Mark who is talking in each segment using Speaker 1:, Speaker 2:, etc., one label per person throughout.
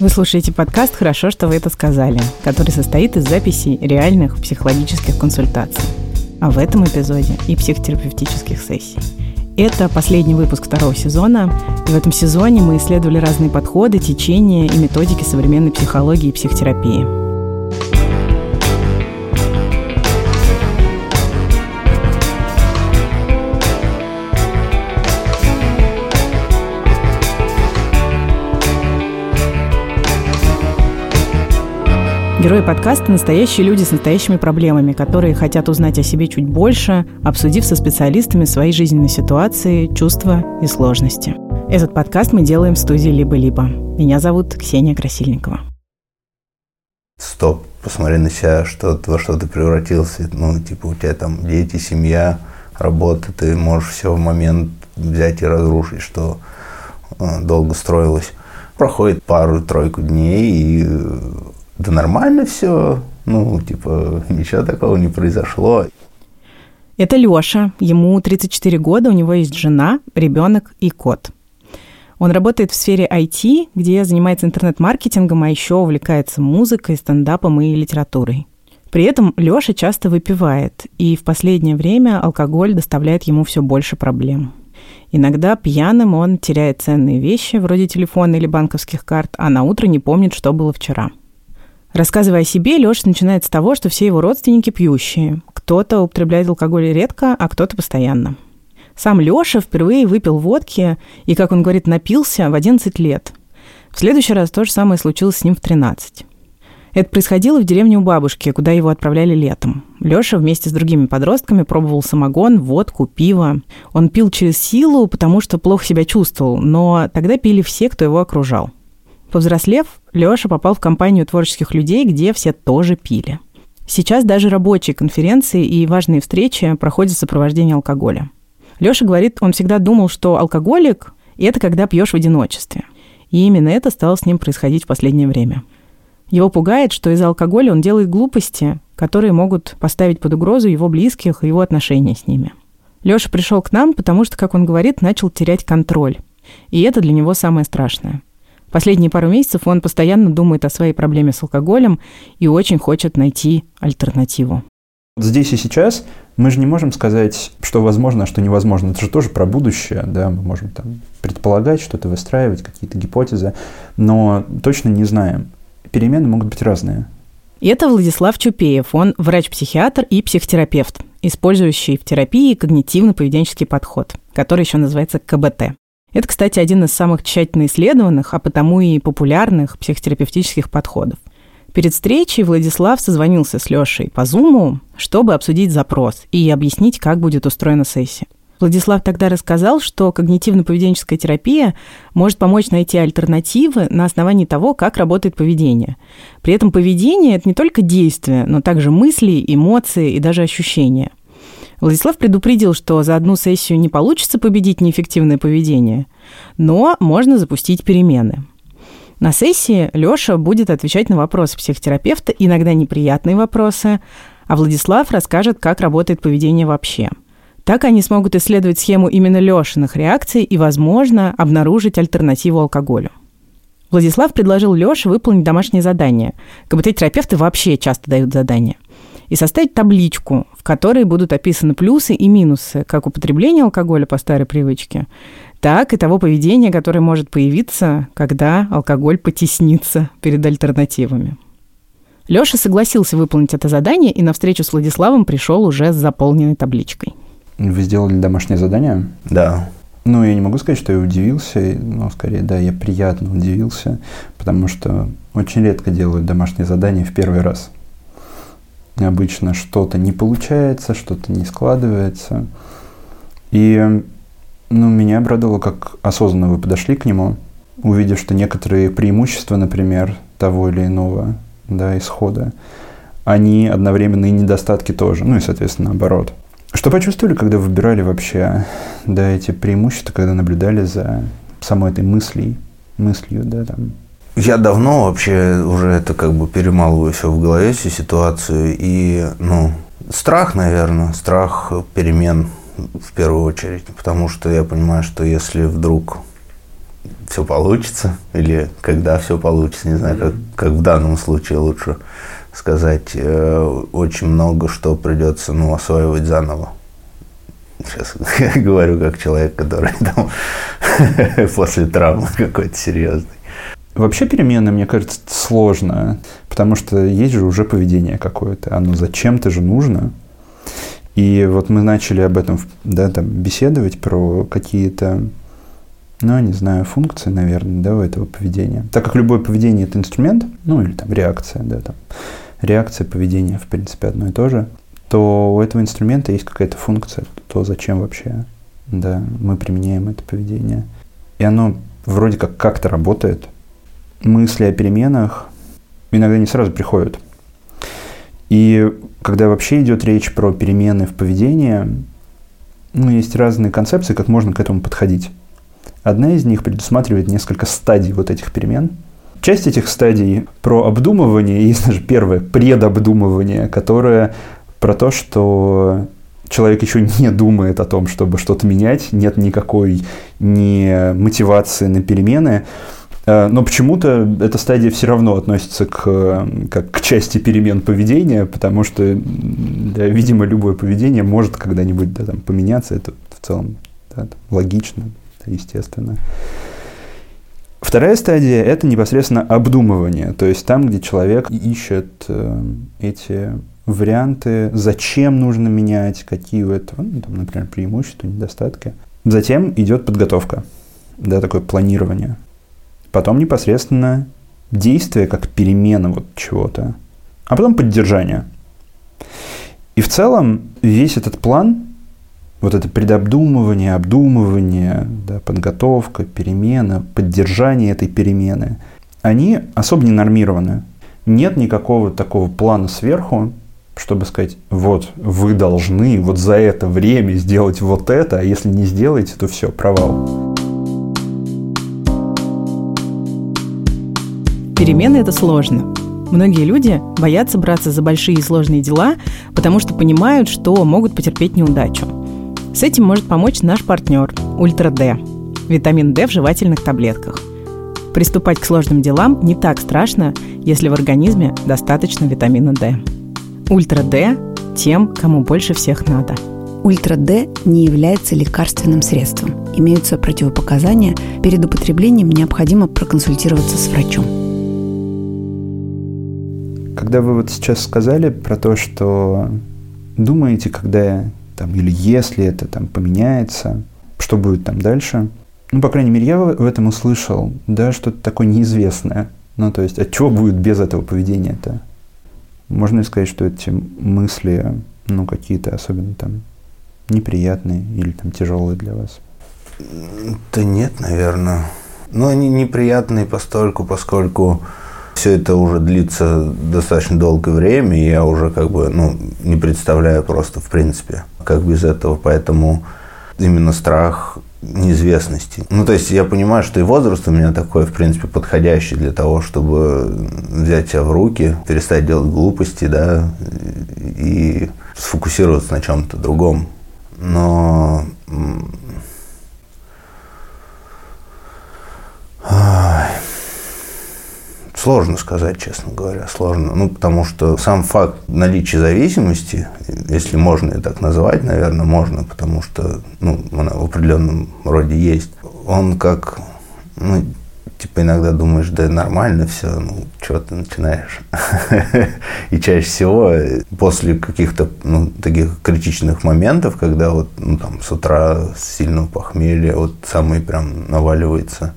Speaker 1: Вы слушаете подкаст «Хорошо, что вы это сказали», который состоит из записей реальных психологических консультаций. А в этом эпизоде и психотерапевтических сессий. Это последний выпуск второго сезона, и в этом сезоне мы исследовали разные подходы, течения и методики современной психологии и психотерапии. Герои подкаста – настоящие люди с настоящими проблемами, которые хотят узнать о себе чуть больше, обсудив со специалистами свои жизненные ситуации, чувства и сложности. Этот подкаст мы делаем в студии «Либо-либо». Меня зовут Ксения Красильникова.
Speaker 2: Стоп, посмотри на себя, что во что ты превратился. Ну, типа, у тебя там дети, семья, работа, ты можешь все в момент взять и разрушить, что э, долго строилось. Проходит пару-тройку дней, и да нормально все, ну, типа, ничего такого не произошло.
Speaker 1: Это Лёша, ему 34 года, у него есть жена, ребенок и кот. Он работает в сфере IT, где занимается интернет-маркетингом, а еще увлекается музыкой, стендапом и литературой. При этом Лёша часто выпивает, и в последнее время алкоголь доставляет ему все больше проблем. Иногда пьяным он теряет ценные вещи, вроде телефона или банковских карт, а на утро не помнит, что было вчера – Рассказывая о себе, Леша начинает с того, что все его родственники пьющие. Кто-то употребляет алкоголь редко, а кто-то постоянно. Сам Леша впервые выпил водки и, как он говорит, напился в 11 лет. В следующий раз то же самое случилось с ним в 13. Это происходило в деревне у бабушки, куда его отправляли летом. Леша вместе с другими подростками пробовал самогон, водку, пиво. Он пил через силу, потому что плохо себя чувствовал, но тогда пили все, кто его окружал. Повзрослев, Леша попал в компанию творческих людей, где все тоже пили. Сейчас даже рабочие конференции и важные встречи проходят в сопровождении алкоголя. Леша говорит, он всегда думал, что алкоголик – это когда пьешь в одиночестве. И именно это стало с ним происходить в последнее время. Его пугает, что из-за алкоголя он делает глупости, которые могут поставить под угрозу его близких и его отношения с ними. Леша пришел к нам, потому что, как он говорит, начал терять контроль. И это для него самое страшное – Последние пару месяцев он постоянно думает о своей проблеме с алкоголем и очень хочет найти альтернативу.
Speaker 3: Здесь и сейчас мы же не можем сказать, что возможно, а что невозможно. Это же тоже про будущее, да, мы можем там предполагать, что-то выстраивать, какие-то гипотезы, но точно не знаем. Перемены могут быть разные.
Speaker 1: И это Владислав Чупеев. Он врач-психиатр и психотерапевт, использующий в терапии когнитивно-поведенческий подход, который еще называется КБТ. Это, кстати, один из самых тщательно исследованных, а потому и популярных психотерапевтических подходов. Перед встречей Владислав созвонился с Лешей по Зуму, чтобы обсудить запрос и объяснить, как будет устроена сессия. Владислав тогда рассказал, что когнитивно-поведенческая терапия может помочь найти альтернативы на основании того, как работает поведение. При этом поведение – это не только действия, но также мысли, эмоции и даже ощущения – Владислав предупредил, что за одну сессию не получится победить неэффективное поведение, но можно запустить перемены. На сессии Лёша будет отвечать на вопросы психотерапевта, иногда неприятные вопросы, а Владислав расскажет, как работает поведение вообще. Так они смогут исследовать схему именно Лёшиных реакций и, возможно, обнаружить альтернативу алкоголю. Владислав предложил Лёше выполнить домашнее задание. КБТ-терапевты вообще часто дают задания и составить табличку, в которой будут описаны плюсы и минусы как употребления алкоголя по старой привычке, так и того поведения, которое может появиться, когда алкоголь потеснится перед альтернативами. Лёша согласился выполнить это задание и на встречу с Владиславом пришел уже с заполненной табличкой.
Speaker 3: Вы сделали домашнее задание?
Speaker 2: Да.
Speaker 3: Ну, я не могу сказать, что я удивился, но скорее, да, я приятно удивился, потому что очень редко делают домашние задания в первый раз обычно что-то не получается, что-то не складывается. И ну, меня обрадовало, как осознанно вы подошли к нему, увидев, что некоторые преимущества, например, того или иного да, исхода, они одновременно и недостатки тоже, ну и, соответственно, наоборот. Что почувствовали, когда выбирали вообще да, эти преимущества, когда наблюдали за самой этой мыслью, мыслью, да, там,
Speaker 2: я давно вообще уже это как бы перемалываю все в голове, всю ситуацию. И, ну, страх, наверное, страх перемен в первую очередь. Потому что я понимаю, что если вдруг все получится, или когда все получится, не знаю, как, как в данном случае лучше сказать, э, очень много что придется ну, осваивать заново. Сейчас говорю как человек, который там после травмы какой-то серьезный.
Speaker 3: Вообще перемены, мне кажется, сложно, потому что есть же уже поведение какое-то, оно зачем-то же нужно. И вот мы начали об этом да, там, беседовать, про какие-то, ну, не знаю, функции, наверное, да, у этого поведения. Так как любое поведение – это инструмент, ну, или там реакция, да, там, реакция, поведение, в принципе, одно и то же, то у этого инструмента есть какая-то функция, то зачем вообще, да, мы применяем это поведение. И оно вроде как как-то работает. Мысли о переменах иногда не сразу приходят. И когда вообще идет речь про перемены в поведении, ну, есть разные концепции, как можно к этому подходить. Одна из них предусматривает несколько стадий вот этих перемен. Часть этих стадий про обдумывание, есть даже первое, предобдумывание, которое про то, что человек еще не думает о том, чтобы что-то менять, нет никакой ни мотивации на перемены, но почему-то эта стадия все равно относится к, как к части перемен поведения, потому что, да, видимо, любое поведение может когда-нибудь да, там, поменяться. Это в целом да, логично, естественно. Вторая стадия – это непосредственно обдумывание, то есть там, где человек ищет э, эти варианты, зачем нужно менять, какие у этого, ну, там, например, преимущества, недостатки. Затем идет подготовка, да, такое планирование. Потом непосредственно действие как перемена вот чего-то. А потом поддержание. И в целом весь этот план, вот это предобдумывание, обдумывание, да, подготовка, перемена, поддержание этой перемены, они особо не нормированы. Нет никакого такого плана сверху, чтобы сказать, вот вы должны вот за это время сделать вот это, а если не сделаете, то все, провал.
Speaker 1: Перемены – это сложно. Многие люди боятся браться за большие и сложные дела, потому что понимают, что могут потерпеть неудачу. С этим может помочь наш партнер – Ультра Д – витамин D в жевательных таблетках. Приступать к сложным делам не так страшно, если в организме достаточно витамина D. Ультра Д – тем, кому больше всех надо.
Speaker 4: Ультра Д не является лекарственным средством. Имеются противопоказания. Перед употреблением необходимо проконсультироваться с врачом.
Speaker 3: Когда вы вот сейчас сказали про то, что думаете, когда там, или если это там поменяется, что будет там дальше, ну, по крайней мере, я в этом услышал, да, что-то такое неизвестное. Ну, то есть, от чего будет без этого поведения-то? Можно ли сказать, что эти мысли, ну, какие-то особенно там неприятные или там тяжелые для вас?
Speaker 2: Да нет, наверное. Ну, они неприятные постольку, поскольку все это уже длится достаточно долгое время, и я уже как бы ну, не представляю просто в принципе, как без этого. Поэтому именно страх неизвестности. Ну, то есть я понимаю, что и возраст у меня такой, в принципе, подходящий для того, чтобы взять себя в руки, перестать делать глупости, да, и сфокусироваться на чем-то другом. Но Сложно сказать, честно говоря, сложно. Ну, потому что сам факт наличия зависимости, если можно это так называть, наверное, можно, потому что ну, она в определенном роде есть, он как, ну, типа иногда думаешь, да нормально все, ну, что ты начинаешь. И чаще всего после каких-то ну, таких критичных моментов, когда вот ну, там с утра сильного похмелья, вот самый прям наваливается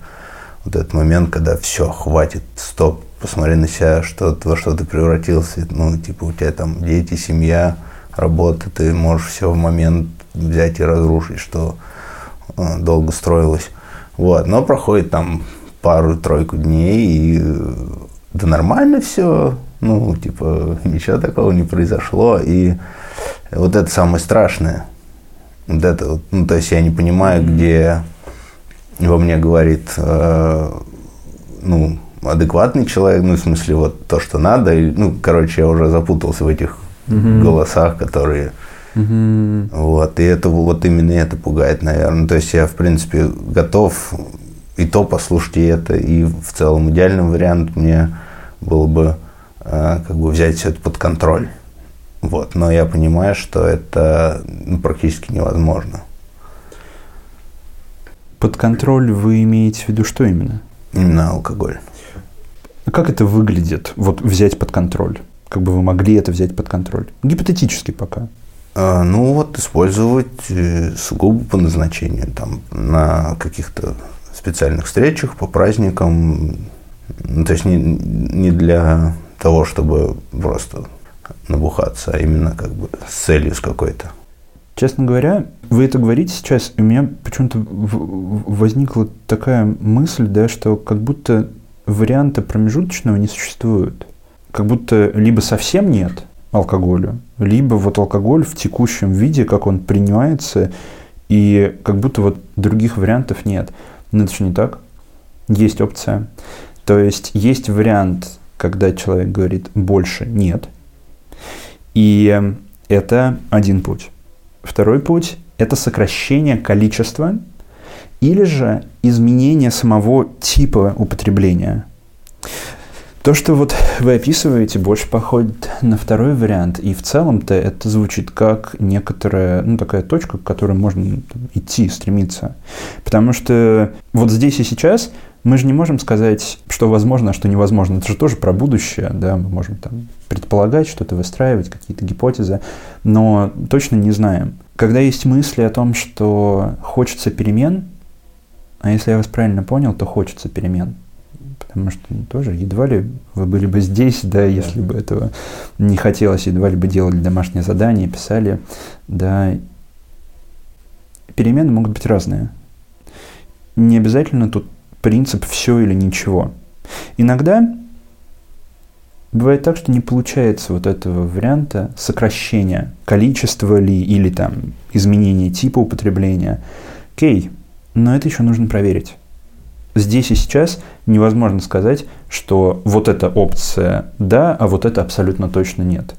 Speaker 2: вот этот момент, когда все, хватит, стоп, посмотри на себя, что, во что ты превратился, ну, типа, у тебя там дети, семья, работа, ты можешь все в момент взять и разрушить, что э, долго строилось. Вот, но проходит там пару-тройку дней, и да нормально все, ну, типа, ничего такого не произошло, и вот это самое страшное. Вот это, ну, то есть я не понимаю, где во мне говорит, э, ну, адекватный человек, ну, в смысле, вот то, что надо. И, ну, короче, я уже запутался в этих угу. голосах, которые... Угу. Вот, и это вот именно это пугает, наверное. То есть я, в принципе, готов и то послушайте это. И в целом идеальный вариант мне было бы э, как бы взять все это под контроль. Вот. Но я понимаю, что это ну, практически невозможно.
Speaker 3: Под контроль вы имеете в виду что именно?
Speaker 2: Именно алкоголь.
Speaker 3: А как это выглядит, вот взять под контроль? Как бы вы могли это взять под контроль? Гипотетически пока.
Speaker 2: А, ну вот использовать э, сугубо по назначению, там на каких-то специальных встречах, по праздникам, ну, то есть не, не для того, чтобы просто набухаться, а именно как бы с целью с какой-то.
Speaker 3: Честно говоря, вы это говорите сейчас, и у меня почему-то возникла такая мысль, да, что как будто варианта промежуточного не существует. Как будто либо совсем нет алкоголя, либо вот алкоголь в текущем виде, как он принимается, и как будто вот других вариантов нет. Но это же не так. Есть опция. То есть есть вариант, когда человек говорит «больше нет», и это один путь. Второй путь – это сокращение количества или же изменение самого типа употребления. То, что вот вы описываете, больше походит на второй вариант. И в целом-то это звучит как некоторая, ну, такая точка, к которой можно идти, стремиться. Потому что вот здесь и сейчас мы же не можем сказать, что возможно, а что невозможно. Это же тоже про будущее, да, мы можем там предполагать, что-то выстраивать, какие-то гипотезы, но точно не знаем. Когда есть мысли о том, что хочется перемен, а если я вас правильно понял, то хочется перемен – потому что ну, тоже едва ли вы были бы здесь, да, если бы этого не хотелось, едва ли бы делали домашнее задание, писали, да. Перемены могут быть разные. Не обязательно тут принцип все или ничего. Иногда бывает так, что не получается вот этого варианта сокращения количества ли или там изменения типа употребления. Окей, но это еще нужно проверить здесь и сейчас невозможно сказать, что вот эта опция да, а вот это абсолютно точно нет.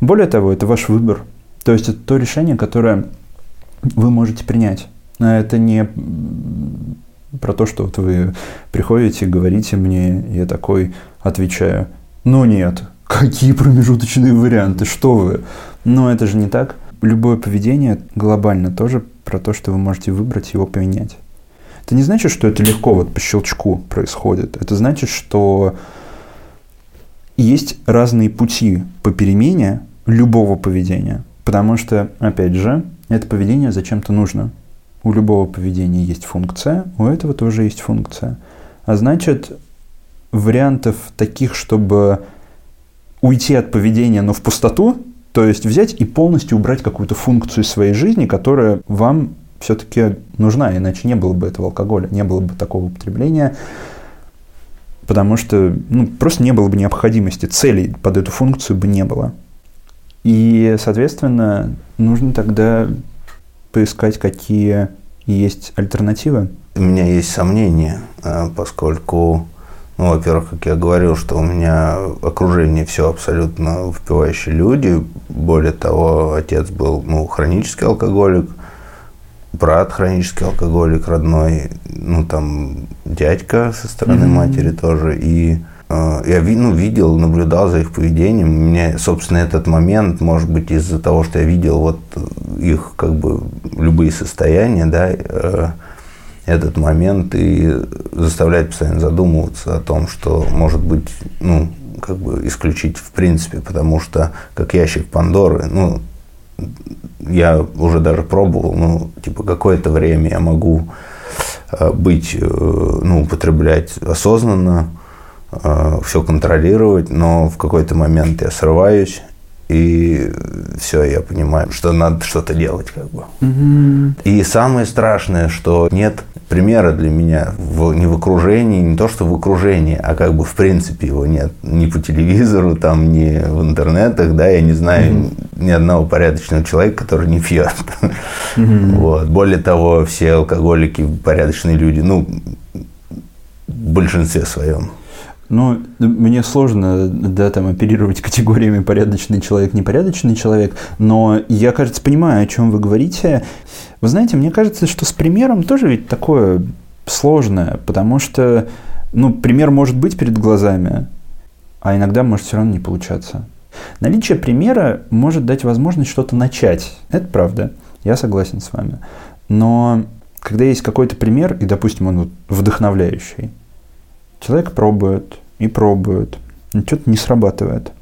Speaker 3: Более того, это ваш выбор. То есть это то решение, которое вы можете принять. Это не про то, что вот вы приходите, говорите мне, я такой отвечаю, ну нет, какие промежуточные варианты, что вы? Но это же не так. Любое поведение глобально тоже про то, что вы можете выбрать его поменять. Это не значит, что это легко вот по щелчку происходит. Это значит, что есть разные пути по перемене любого поведения. Потому что, опять же, это поведение зачем-то нужно. У любого поведения есть функция, у этого тоже есть функция. А значит, вариантов таких, чтобы уйти от поведения, но в пустоту, то есть взять и полностью убрать какую-то функцию своей жизни, которая вам все-таки нужна, иначе не было бы этого алкоголя, не было бы такого употребления, потому что ну, просто не было бы необходимости, целей под эту функцию бы не было. И, соответственно, нужно тогда поискать, какие есть альтернативы.
Speaker 2: У меня есть сомнения, а, поскольку, ну, во-первых, как я говорил, что у меня окружение все абсолютно впивающие люди. Более того, отец был ну, хронический алкоголик – брат хронический алкоголик родной, ну там дядька со стороны mm-hmm. матери тоже. И я ну, видел, наблюдал за их поведением. Мне, собственно, этот момент, может быть, из-за того, что я видел вот их как бы любые состояния, да, э, этот момент и заставляет постоянно задумываться о том, что может быть, ну, как бы исключить в принципе, потому что как ящик Пандоры, ну, я уже даже пробовал, ну, типа, какое-то время я могу э, быть, э, ну, употреблять осознанно, э, все контролировать, но в какой-то момент я срываюсь, и все, я понимаю, что надо что-то делать, как бы. Mm-hmm. И самое страшное, что нет примера для меня в, не в окружении, не то что в окружении, а как бы в принципе его нет ни по телевизору, там, ни в интернетах, да, я не знаю mm-hmm. ни одного порядочного человека, который не пьет. Mm-hmm. Вот. Более того, все алкоголики порядочные люди, ну, в большинстве своем.
Speaker 3: Ну, мне сложно, да, там, оперировать категориями порядочный человек, непорядочный человек, но я, кажется, понимаю, о чем вы говорите. Вы знаете, мне кажется, что с примером тоже ведь такое сложная, потому что, ну, пример может быть перед глазами, а иногда может все равно не получаться. Наличие примера может дать возможность что-то начать. Это правда. Я согласен с вами. Но когда есть какой-то пример, и, допустим, он вдохновляющий, человек пробует и пробует, и что-то не срабатывает.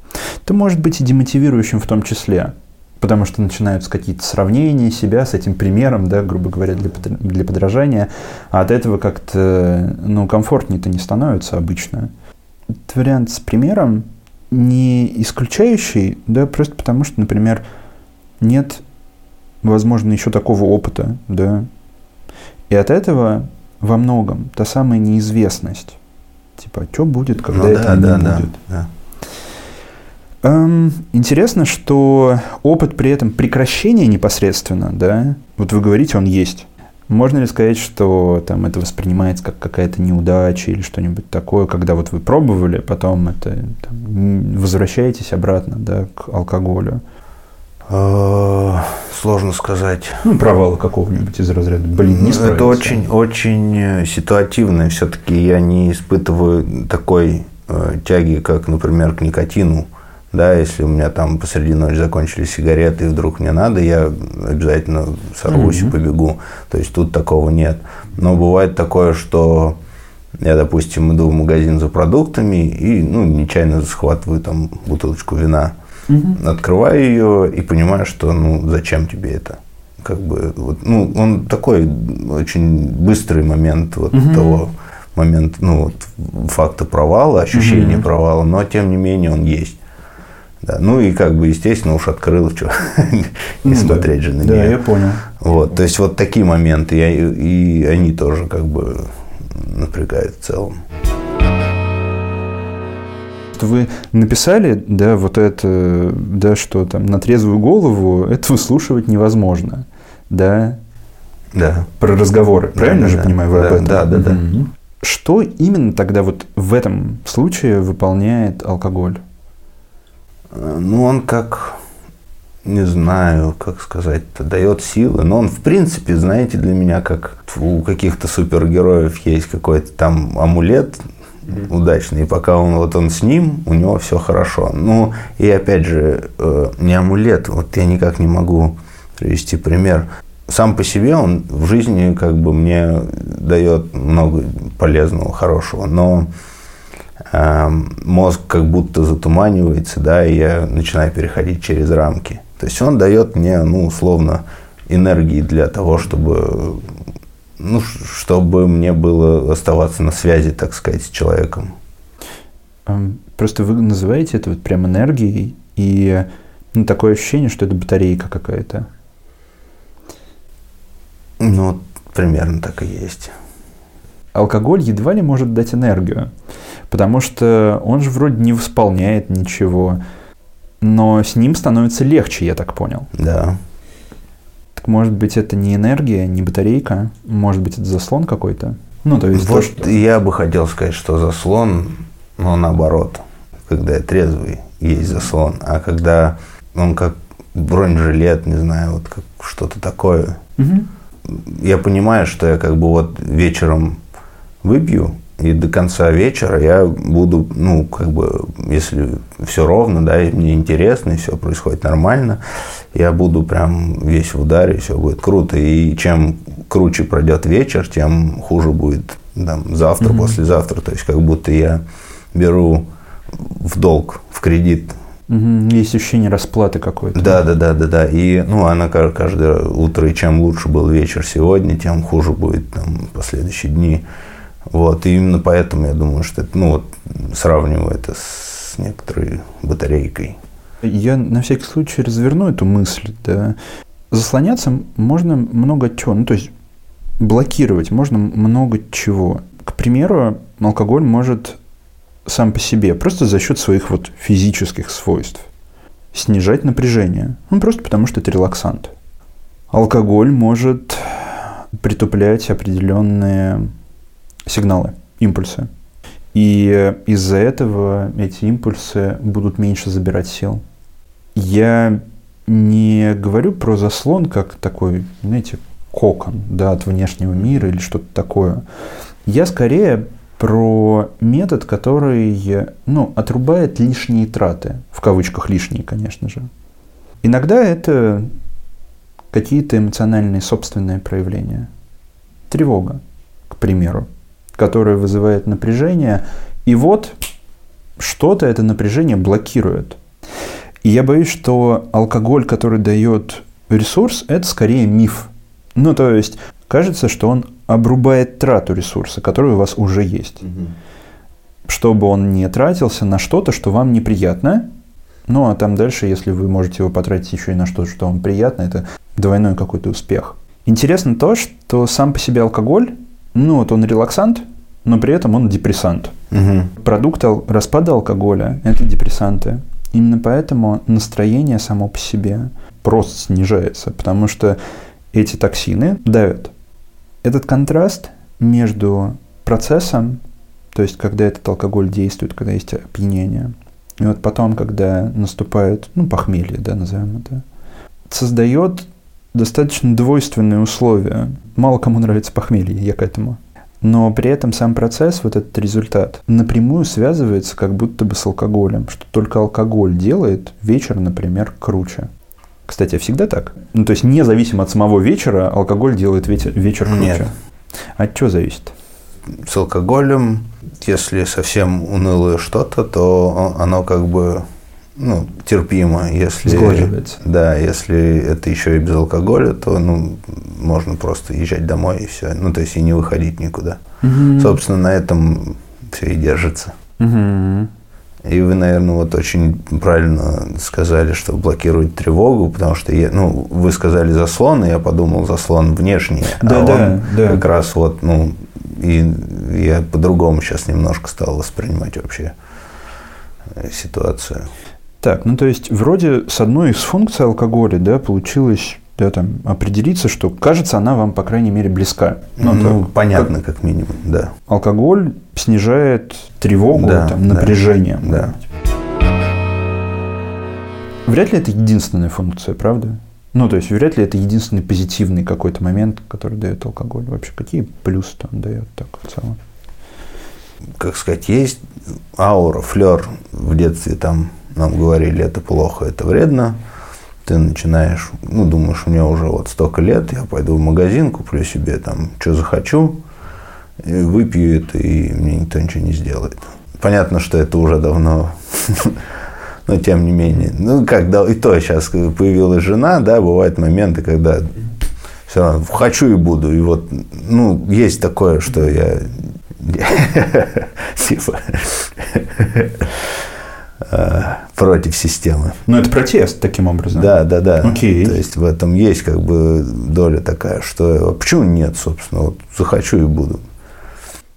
Speaker 3: Это может быть и демотивирующим в том числе, потому что начинаются какие-то сравнения себя с этим примером, да, грубо говоря, для, для подражания, а от этого как-то ну, комфортнее-то не становится обычно. Этот вариант с примером не исключающий, да, просто потому что, например, нет, возможно, еще такого опыта, да, и от этого во многом та самая неизвестность, типа, а что будет, когда ну, это да, не да, будет. Да, да. Эм, интересно, что опыт при этом прекращения непосредственно, да, вот вы говорите, он есть. Можно ли сказать, что там это воспринимается как какая-то неудача или что-нибудь такое, когда вот вы пробовали, потом это там, возвращаетесь обратно да, к алкоголю?
Speaker 2: А, сложно сказать.
Speaker 3: Ну, провала какого-нибудь из разряда. Блин, не.
Speaker 2: Это очень, очень э, ситуативно. Все-таки я не испытываю такой э, тяги, как, например, к никотину. Да, если у меня там посреди ночи закончились сигареты, и вдруг мне надо, я обязательно сорвусь mm-hmm. и побегу. То есть тут такого нет. Но бывает такое, что я, допустим, иду в магазин за продуктами и ну, нечаянно схватываю там бутылочку вина. Mm-hmm. Открываю ее и понимаю, что ну зачем тебе это? Как бы вот, ну, он такой очень быстрый момент вот mm-hmm. того момента, ну, вот, факта провала, ощущения mm-hmm. провала, но тем не менее он есть. Да, ну и как бы, естественно, уж открыл, что не ну смотреть же на
Speaker 3: нее. Да, я понял.
Speaker 2: Вот, то есть вот такие моменты, и они тоже как бы напрягают в целом.
Speaker 3: Вы написали, да, вот это, да, что там на трезвую голову это выслушивать невозможно, да?
Speaker 2: Да.
Speaker 3: Про разговоры, правильно да, же да, понимаю, вы
Speaker 2: да,
Speaker 3: об этом?
Speaker 2: Да, да, да.
Speaker 3: Что именно тогда вот в этом случае выполняет алкоголь?
Speaker 2: Ну, он как, не знаю, как сказать, дает силы. Но он, в принципе, знаете, для меня, как у каких-то супергероев есть какой-то там амулет удачный. И пока он вот он с ним, у него все хорошо. Ну, и опять же, э, не амулет, вот я никак не могу привести пример. Сам по себе он в жизни как бы мне дает много полезного, хорошего. Но Эм, мозг как будто затуманивается, да, и я начинаю переходить через рамки. То есть он дает мне, ну, условно, энергии для того, чтобы, ну, чтобы мне было оставаться на связи, так сказать, с человеком.
Speaker 3: Эм, просто вы называете это вот прям энергией, и ну, такое ощущение, что это батарейка какая-то.
Speaker 2: Ну, примерно так и есть.
Speaker 3: Алкоголь едва ли может дать энергию. Потому что он же вроде не восполняет ничего. Но с ним становится легче, я так понял.
Speaker 2: Да.
Speaker 3: Так может быть, это не энергия, не батарейка? Может быть, это заслон какой-то?
Speaker 2: Ну, то есть... Вот то, что... я бы хотел сказать, что заслон, но наоборот. Когда я трезвый, есть заслон. А когда он как бронежилет, не знаю, вот как что-то такое. Угу. Я понимаю, что я как бы вот вечером выпью, и до конца вечера я буду, ну, как бы, если все ровно, да, и мне интересно, и все происходит нормально, я буду прям весь в ударе, все будет круто. И чем круче пройдет вечер, тем хуже будет там, завтра, mm-hmm. послезавтра. То есть, как будто я беру в долг, в кредит.
Speaker 3: Угу. Есть ощущение расплаты какой-то.
Speaker 2: Да, да, да, да, да. И ну, она каждое утро, и чем лучше был вечер сегодня, тем хуже будет там последующие дни. Вот, и именно поэтому я думаю, что это, ну вот, сравниваю это с некоторой батарейкой.
Speaker 3: Я на всякий случай разверну эту мысль, да. Заслоняться можно много чего, ну то есть блокировать можно много чего. К примеру, алкоголь может сам по себе, просто за счет своих вот физических свойств, снижать напряжение. Ну, просто потому что это релаксант. Алкоголь может притуплять определенные сигналы, импульсы. И из-за этого эти импульсы будут меньше забирать сил. Я не говорю про заслон как такой, знаете, кокон, да, от внешнего мира или что-то такое. Я скорее про метод, который, ну, отрубает лишние траты, в кавычках лишние, конечно же. Иногда это какие-то эмоциональные собственные проявления. Тревога, к примеру, которая вызывает напряжение, и вот что-то это напряжение блокирует. И я боюсь, что алкоголь, который дает ресурс, это скорее миф. Ну, то есть, кажется, что он обрубает трату ресурса, который у вас уже есть. Угу. Чтобы он не тратился на что-то, что вам неприятно. Ну, а там дальше, если вы можете его потратить еще и на что-то, что вам приятно, это двойной какой-то успех. Интересно то, что сам по себе алкоголь, ну, вот он релаксант, но при этом он депрессант. Угу. Продукт распада алкоголя – это депрессанты. Именно поэтому настроение само по себе просто снижается, потому что эти токсины давят. Этот контраст между процессом, то есть когда этот алкоголь действует, когда есть опьянение, и вот потом, когда наступает, ну, похмелье, да, назовем это, создает достаточно двойственные условия. Мало кому нравится похмелье, я к этому. Но при этом сам процесс, вот этот результат, напрямую связывается как будто бы с алкоголем, что только алкоголь делает вечер, например, круче. Кстати, а всегда так? Ну, то есть, независимо от самого вечера, алкоголь делает вечер, вечер круче?
Speaker 2: Нет.
Speaker 3: От чего зависит?
Speaker 2: С алкоголем, если совсем унылое что-то, то оно как бы ну, терпимо. Если,
Speaker 3: Сглаживается.
Speaker 2: Да, если это еще и без алкоголя, то ну, можно просто езжать домой и все. Ну, то есть и не выходить никуда. Угу. Собственно, на этом все и держится. Угу. И вы, наверное, вот очень правильно сказали, что блокирует тревогу, потому что я, ну, вы сказали заслон, и я подумал заслон внешний,
Speaker 3: да,
Speaker 2: а
Speaker 3: да,
Speaker 2: он
Speaker 3: да.
Speaker 2: как раз вот, ну, и я по-другому сейчас немножко стал воспринимать вообще ситуацию.
Speaker 3: Так, ну то есть вроде с одной из функций алкоголя, да, получилось да, там, определиться, что кажется, она вам, по крайней мере, близка.
Speaker 2: Ну, ну так, понятно, как, как минимум, да.
Speaker 3: Алкоголь снижает тревогу,
Speaker 2: да,
Speaker 3: там, напряжение.
Speaker 2: Да, да.
Speaker 3: Вряд ли это единственная функция, правда? Ну, то есть, вряд ли это единственный позитивный какой-то момент, который дает алкоголь. Вообще, какие плюсы он дает так в целом?
Speaker 2: Как сказать, есть аура, флер в детстве там нам говорили, это плохо, это вредно. Ты начинаешь, ну, думаешь, меня уже вот столько лет, я пойду в магазин, куплю себе там, что захочу, и выпью это, и мне никто ничего не сделает. Понятно, что это уже давно, но тем не менее. Ну, когда и то сейчас появилась жена, да, бывают моменты, когда все равно хочу и буду. И вот, ну, есть такое, что я типа против системы.
Speaker 3: Ну, это протест таким образом.
Speaker 2: Да, да, да.
Speaker 3: Окей.
Speaker 2: То есть в этом есть как бы доля такая, что а почему нет, собственно, вот захочу и буду.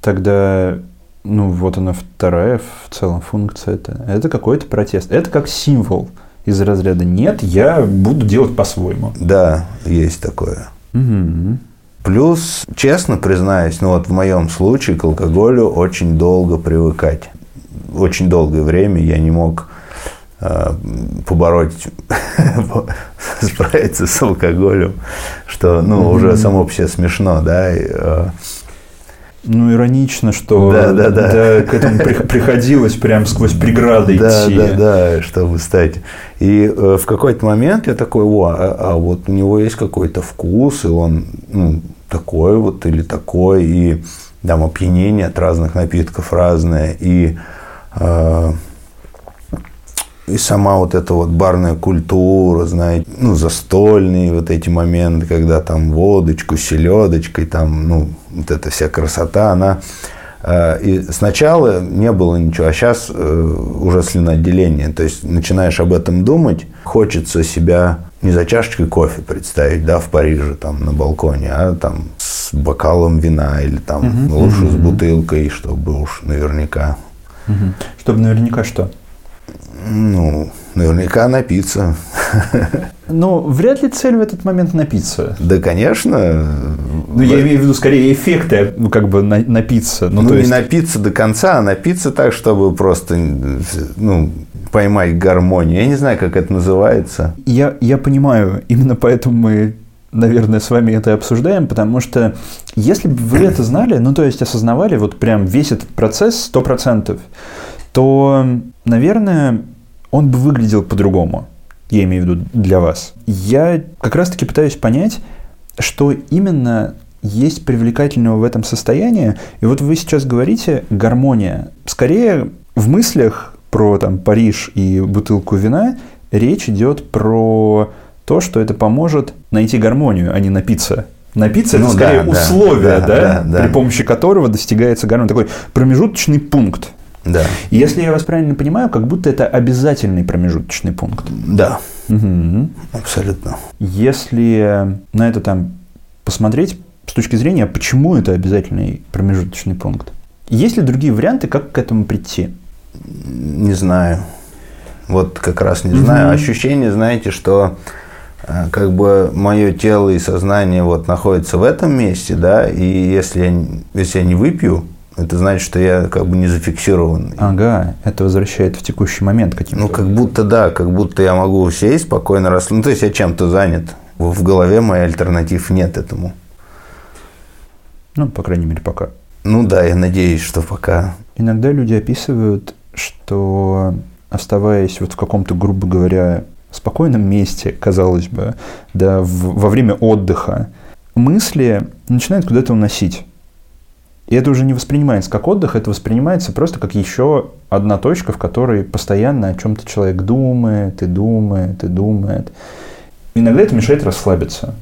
Speaker 3: Тогда, ну, вот она вторая в целом функция. Это, это какой-то протест. Это как символ из разряда «нет, я буду делать по-своему».
Speaker 2: Да, есть такое.
Speaker 3: Угу.
Speaker 2: Плюс, честно признаюсь, ну вот в моем случае к алкоголю очень долго привыкать очень долгое время я не мог э, побороть, справиться с алкоголем, что, ну, уже само по себе смешно, да. И, э,
Speaker 3: ну, иронично, что
Speaker 2: да, да, да.
Speaker 3: Да, к этому приходилось прям сквозь преграды
Speaker 2: да,
Speaker 3: идти.
Speaker 2: Да, да, чтобы стать. И э, в какой-то момент я такой, о, а, а вот у него есть какой-то вкус, и он ну, такой вот или такой, и там опьянение от разных напитков разное, и а, и сама вот эта вот барная культура, знаете, ну, застольные вот эти моменты, когда там водочку, селедочкой, там, ну, вот эта вся красота, она... А, и сначала не было ничего, а сейчас э, уже слюноотделение. То есть начинаешь об этом думать, хочется себя не за чашечкой кофе представить, да, в Париже, там, на балконе, а там с бокалом вина или там угу. лучше угу. с бутылкой, чтобы уж наверняка
Speaker 3: Угу. Чтобы наверняка что?
Speaker 2: Ну, наверняка напиться.
Speaker 3: Ну, вряд ли цель в этот момент напиться.
Speaker 2: Да, конечно.
Speaker 3: Ну, я имею в виду скорее эффекты, ну, как бы на, напиться.
Speaker 2: Ну, ну не есть... напиться до конца, а напиться так, чтобы просто, ну, поймать гармонию. Я не знаю, как это называется.
Speaker 3: Я, я понимаю, именно поэтому мы наверное, с вами это обсуждаем, потому что если бы вы это знали, ну, то есть осознавали вот прям весь этот процесс 100%, то, наверное, он бы выглядел по-другому. Я имею в виду для вас. Я как раз-таки пытаюсь понять, что именно есть привлекательного в этом состоянии. И вот вы сейчас говорите гармония. Скорее в мыслях про там, Париж и бутылку вина речь идет про то, что это поможет найти гармонию, а не напиться. Напиться ну, это скорее да, условие, да, да, да, при помощи которого достигается гармония. Такой промежуточный пункт.
Speaker 2: Да.
Speaker 3: И если я вас правильно понимаю, как будто это обязательный промежуточный пункт.
Speaker 2: Да. Угу. Абсолютно.
Speaker 3: Если на это там посмотреть с точки зрения, почему это обязательный промежуточный пункт. Есть ли другие варианты, как к этому прийти?
Speaker 2: Не знаю. Вот как раз не знаю. Ощущение, знаете, что как бы мое тело и сознание вот находятся в этом месте, да, и если я, если я не выпью, это значит, что я как бы не зафиксирован.
Speaker 3: Ага, это возвращает в текущий момент каким-то.
Speaker 2: Ну, как будто да, как будто я могу сесть спокойно, раз, ну, то есть я чем-то занят. В голове моей альтернатив нет этому.
Speaker 3: Ну, по крайней мере, пока.
Speaker 2: Ну да, я надеюсь, что пока.
Speaker 3: Иногда люди описывают, что оставаясь вот в каком-то, грубо говоря, спокойном месте, казалось бы, да, в, во время отдыха, мысли начинают куда-то уносить. И это уже не воспринимается как отдых, это воспринимается просто как еще одна точка, в которой постоянно о чем-то человек думает, и думает, и думает. Иногда это мешает расслабиться.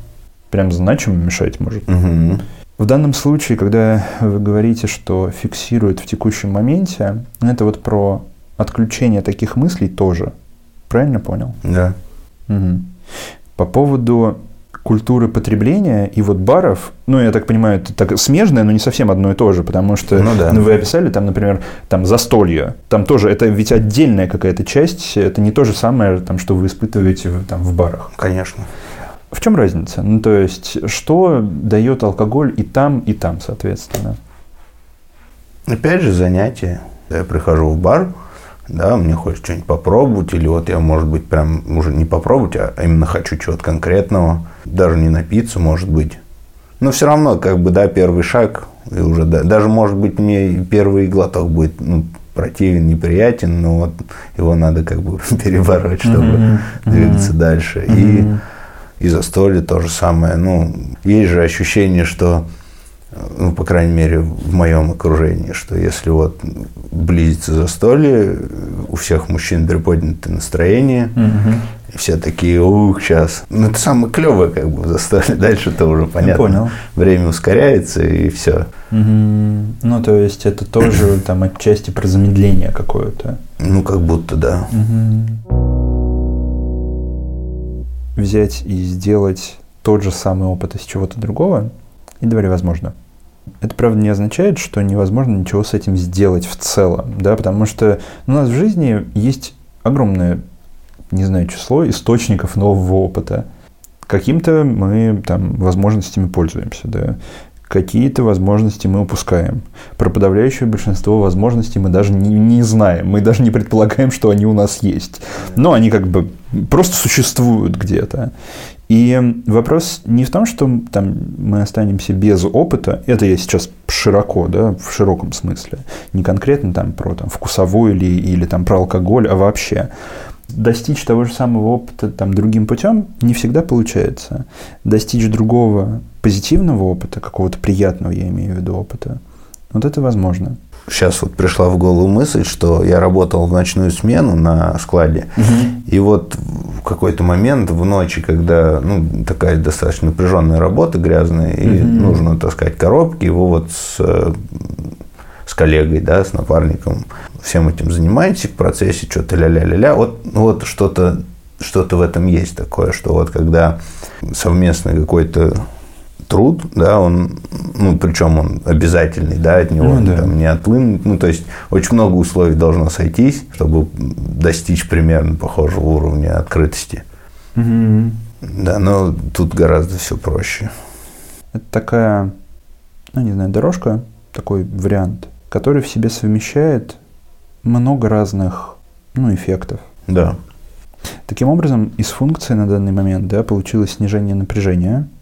Speaker 3: Прям значимо мешать может.
Speaker 2: Угу.
Speaker 3: В данном случае, когда вы говорите, что фиксирует в текущем моменте, это вот про отключение таких мыслей тоже. Правильно понял?
Speaker 2: Да.
Speaker 3: Угу. По поводу культуры потребления и вот баров, ну, я так понимаю, это так смежное, но не совсем одно и то же, потому что
Speaker 2: ну, да.
Speaker 3: ну, вы описали там, например, там застолье, там тоже, это ведь отдельная какая-то часть, это не то же самое, там, что вы испытываете там в барах.
Speaker 2: Конечно.
Speaker 3: В чем разница? Ну, то есть, что дает алкоголь и там, и там, соответственно?
Speaker 2: Опять же, занятие. Я прихожу в бар, да, мне хочется что-нибудь попробовать, или вот я, может быть, прям уже не попробовать, а именно хочу чего-то конкретного, даже не напиться, может быть. Но все равно, как бы, да, первый шаг, и уже, да, даже, может быть, мне первый глоток будет, ну, противен, неприятен, но вот его надо как бы перебороть, чтобы mm-hmm. двигаться mm-hmm. дальше. Mm-hmm. И, и застолье то же самое. Ну, есть же ощущение, что ну, по крайней мере, в моем окружении, что если вот близится застолье, у всех мужчин приподнятое настроение,
Speaker 3: угу.
Speaker 2: все такие, ух, сейчас. Ну, это самое клевое, как бы, в застолье. Дальше это уже понятно. Я
Speaker 3: понял.
Speaker 2: Время ускоряется, и все.
Speaker 3: Угу. Ну, то есть, это тоже там отчасти про замедление какое-то.
Speaker 2: Ну, как будто, да.
Speaker 3: Угу. Взять и сделать тот же самый опыт из чего-то другого, и довольно возможно. Это, правда, не означает, что невозможно ничего с этим сделать в целом, да, потому что у нас в жизни есть огромное, не знаю, число источников нового опыта. Каким-то мы там возможностями пользуемся, да, какие-то возможности мы упускаем. Про подавляющее большинство возможностей мы даже не, не знаем, мы даже не предполагаем, что они у нас есть. Но они как бы просто существуют где-то. И вопрос не в том, что там, мы останемся без опыта, это я сейчас широко, да, в широком смысле, не конкретно там про там, вкусовой или, или там, про алкоголь, а вообще. Достичь того же самого опыта там, другим путем не всегда получается. Достичь другого позитивного опыта, какого-то приятного, я имею в виду опыта, вот это возможно
Speaker 2: сейчас вот пришла в голову мысль, что я работал в ночную смену на складе,
Speaker 3: угу.
Speaker 2: и вот в какой-то момент в ночи, когда ну, такая достаточно напряженная работа грязная, и угу. нужно таскать коробки, его вот с, с коллегой, да, с напарником всем этим занимаетесь в процессе, что-то ля-ля-ля-ля, вот, вот что-то что-то в этом есть такое, что вот когда совместно какой-то труд, да, он, ну, причем он обязательный, да, от него ну, да. там, не отлынуть. Ну, то есть, очень много условий должно сойтись, чтобы достичь примерно похожего уровня открытости.
Speaker 3: Угу.
Speaker 2: Да, но тут гораздо все проще.
Speaker 3: Это такая, ну, не знаю, дорожка, такой вариант, который в себе совмещает много разных, ну, эффектов.
Speaker 2: Да.
Speaker 3: Таким образом, из функции на данный момент, да, получилось снижение напряжения –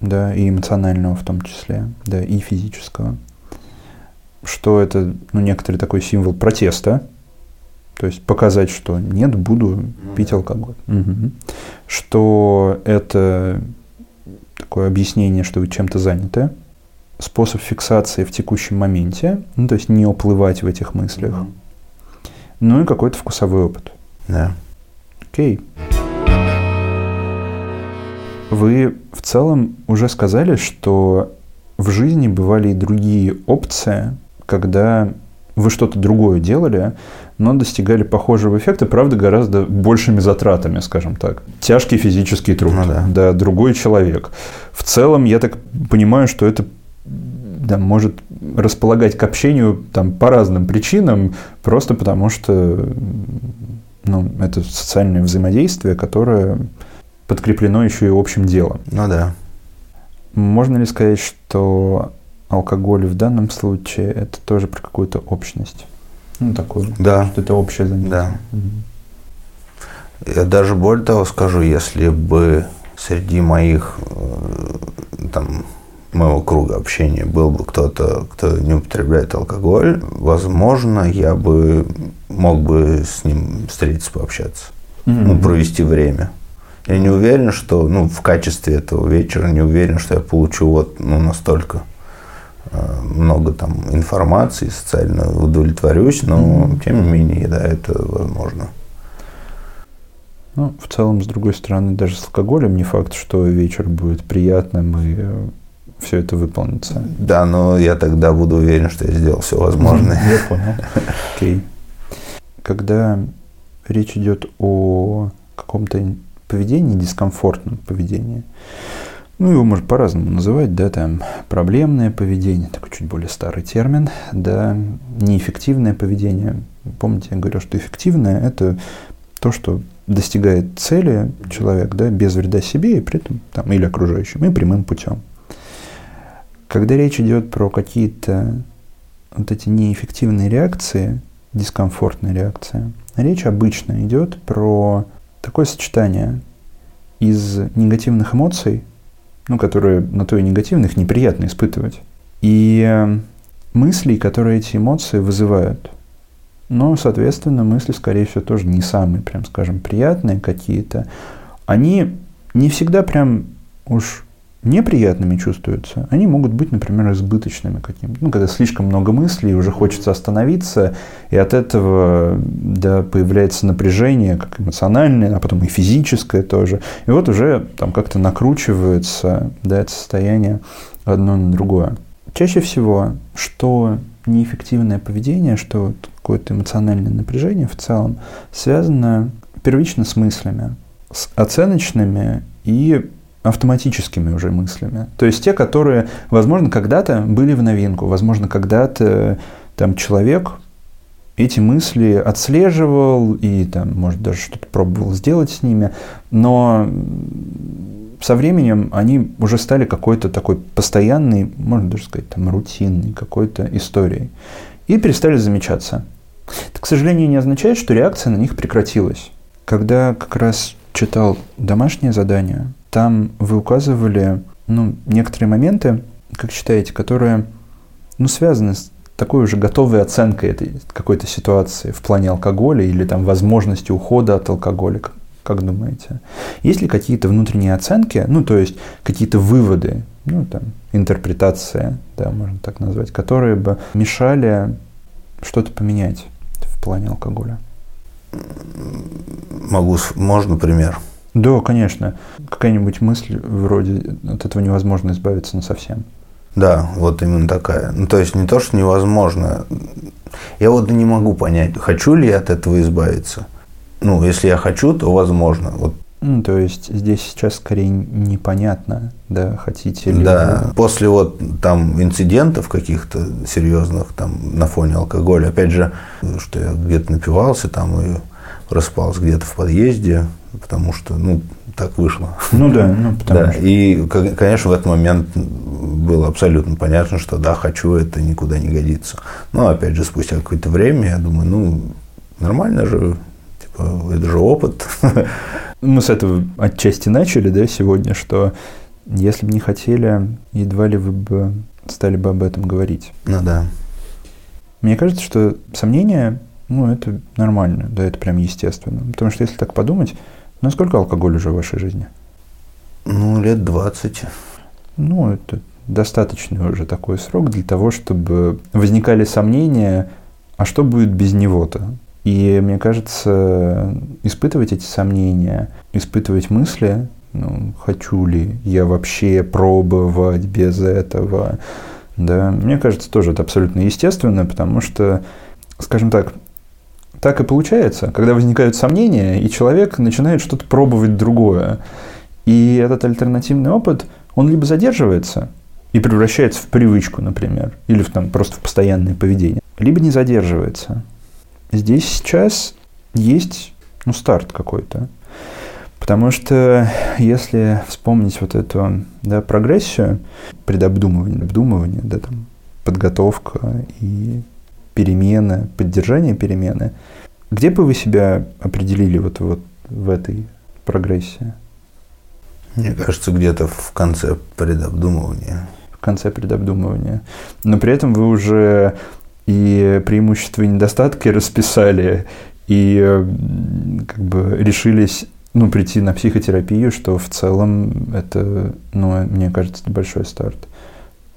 Speaker 3: да, и эмоционального в том числе, да, и физического. Что это, ну, некоторый такой символ протеста, то есть показать, что нет, буду пить алкоголь. Угу. Что это такое объяснение, что вы чем-то заняты. Способ фиксации в текущем моменте, ну, то есть не уплывать в этих мыслях. Угу. Ну и какой-то вкусовой опыт.
Speaker 2: Да.
Speaker 3: Окей. Вы в целом уже сказали, что в жизни бывали и другие опции, когда вы что-то другое делали, но достигали похожего эффекта, правда, гораздо большими затратами, скажем так. Тяжкий физический труд, ну, да. да, другой человек. В целом, я так понимаю, что это да, может располагать к общению там, по разным причинам, просто потому что ну, это социальное взаимодействие, которое подкреплено еще и общим делом.
Speaker 2: Ну да.
Speaker 3: Можно ли сказать, что алкоголь в данном случае это тоже про какую-то общность? Ну, такую.
Speaker 2: Да.
Speaker 3: Что это общее занятие.
Speaker 2: Да. Угу. Я даже более того скажу, если бы среди моих э, там моего круга общения был бы кто-то, кто не употребляет алкоголь, возможно, я бы мог бы с ним встретиться, пообщаться, mm-hmm. ну, провести время. Я не уверен, что, ну, в качестве этого вечера не уверен, что я получу вот, ну, настолько э, много там информации, социально удовлетворюсь, но mm-hmm. тем не менее, да, это возможно.
Speaker 3: Ну, в целом, с другой стороны, даже с алкоголем не факт, что вечер будет приятным и все это выполнится.
Speaker 2: Да, но я тогда буду уверен, что я сделал все возможное.
Speaker 3: Я понял. Окей. Когда речь идет о каком-то поведении, дискомфортном поведении, ну, его можно по-разному называть, да, там, проблемное поведение, такой чуть более старый термин, да, неэффективное поведение. Помните, я говорил, что эффективное – это то, что достигает цели человек, да, без вреда себе и при этом, там, или окружающим, и прямым путем. Когда речь идет про какие-то вот эти неэффективные реакции, дискомфортные реакции, речь обычно идет про такое сочетание из негативных эмоций, ну, которые на то и негативных неприятно испытывать, и мыслей, которые эти эмоции вызывают. Но, соответственно, мысли, скорее всего, тоже не самые, прям скажем, приятные какие-то. Они не всегда прям уж неприятными чувствуются, они могут быть, например, избыточными какими-то. Ну, когда слишком много мыслей, уже хочется остановиться, и от этого да, появляется напряжение, как эмоциональное, а потом и физическое тоже. И вот уже там как-то накручивается да, это состояние одно на другое. Чаще всего, что неэффективное поведение, что какое-то эмоциональное напряжение в целом связано первично с мыслями, с оценочными и автоматическими уже мыслями. То есть те, которые, возможно, когда-то были в новинку, возможно, когда-то там человек эти мысли отслеживал и там, может, даже что-то пробовал сделать с ними, но со временем они уже стали какой-то такой постоянной, можно даже сказать, там, рутинной какой-то историей и перестали замечаться. Это, к сожалению, не означает, что реакция на них прекратилась. Когда как раз читал домашнее задание, там вы указывали ну, некоторые моменты, как считаете, которые ну, связаны с такой уже готовой оценкой этой какой-то ситуации в плане алкоголя или там возможности ухода от алкоголя. Как думаете? Есть ли какие-то внутренние оценки, ну, то есть какие-то выводы, ну, там, интерпретация, да, можно так назвать, которые бы мешали что-то поменять в плане алкоголя?
Speaker 2: Могу, можно пример?
Speaker 3: Да, конечно. Какая-нибудь мысль вроде от этого невозможно избавиться на совсем.
Speaker 2: Да, вот именно такая. Ну, то есть не то, что невозможно. Я вот не могу понять, хочу ли я от этого избавиться. Ну, если я хочу, то возможно. Вот.
Speaker 3: Ну, то есть здесь сейчас скорее непонятно, да, хотите ли
Speaker 2: Да, вы... после вот там инцидентов каких-то серьезных там на фоне алкоголя, опять же, что я где-то напивался там и распался где-то в подъезде, потому что, ну, так вышло.
Speaker 3: Ну да, ну потому
Speaker 2: да. что. И, конечно, в этот момент было абсолютно понятно, что да, хочу, это никуда не годится. Но, опять же, спустя какое-то время я думаю, ну, нормально же, типа, это же опыт.
Speaker 3: Мы с этого отчасти начали, да, сегодня, что Если бы не хотели, едва ли вы бы стали бы об этом говорить.
Speaker 2: Ну да.
Speaker 3: Мне кажется, что сомнения, ну, это нормально, да, это прям естественно. Потому что если так подумать, насколько алкоголь уже в вашей жизни?
Speaker 2: Ну, лет 20.
Speaker 3: Ну, это достаточный уже такой срок для того, чтобы возникали сомнения, а что будет без него-то? И мне кажется, испытывать эти сомнения, испытывать мысли, ну, хочу ли я вообще пробовать без этого, да, мне кажется, тоже это абсолютно естественно, потому что, скажем так, так и получается, когда возникают сомнения, и человек начинает что-то пробовать другое. И этот альтернативный опыт, он либо задерживается и превращается в привычку, например, или в, там, просто в постоянное поведение, либо не задерживается. Здесь сейчас есть ну, старт какой-то. Потому что если вспомнить вот эту да, прогрессию, предобдумывание, обдумывание, да, там, подготовка и перемены, поддержание перемены, где бы вы себя определили вот, вот в этой прогрессии?
Speaker 2: Мне кажется, где-то в конце предобдумывания.
Speaker 3: В конце предобдумывания. Но при этом вы уже и преимущества и недостатки расписали, и как бы решились ну, прийти на психотерапию, что в целом это, ну, мне кажется, это большой старт.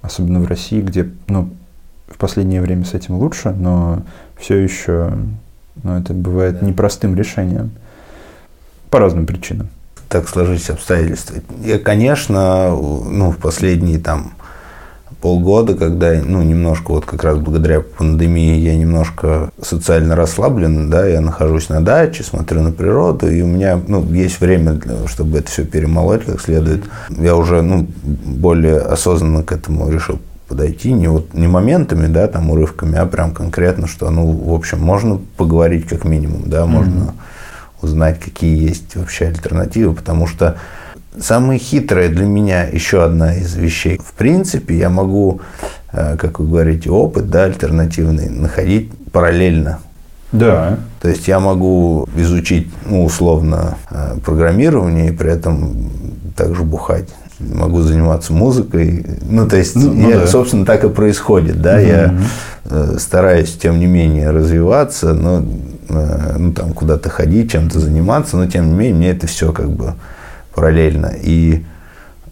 Speaker 3: Особенно в России, где, ну, в последнее время с этим лучше, но все еще, ну, это бывает непростым решением. По разным причинам.
Speaker 2: Так сложились обстоятельства. Я, конечно, ну, в последние там полгода, когда, ну, немножко вот как раз благодаря пандемии я немножко социально расслаблен, да, я нахожусь на даче, смотрю на природу, и у меня, ну, есть время, для, чтобы это все перемолоть как следует. Я уже, ну, более осознанно к этому решил подойти, не вот не моментами, да, там урывками, а прям конкретно, что, ну, в общем, можно поговорить как минимум, да, можно mm-hmm. узнать, какие есть вообще альтернативы, потому что Самое хитрое для меня еще одна из вещей. В принципе, я могу, э, как вы говорите, опыт да, альтернативный находить параллельно.
Speaker 3: Да.
Speaker 2: То есть я могу изучить, ну, условно, э, программирование и при этом также бухать. Могу заниматься музыкой. Ну, то есть, ну, ну я, да. собственно, так и происходит. Да? Угу. Я э, стараюсь, тем не менее, развиваться, но ну, там куда-то ходить, чем-то заниматься, но тем не менее, мне это все как бы параллельно. И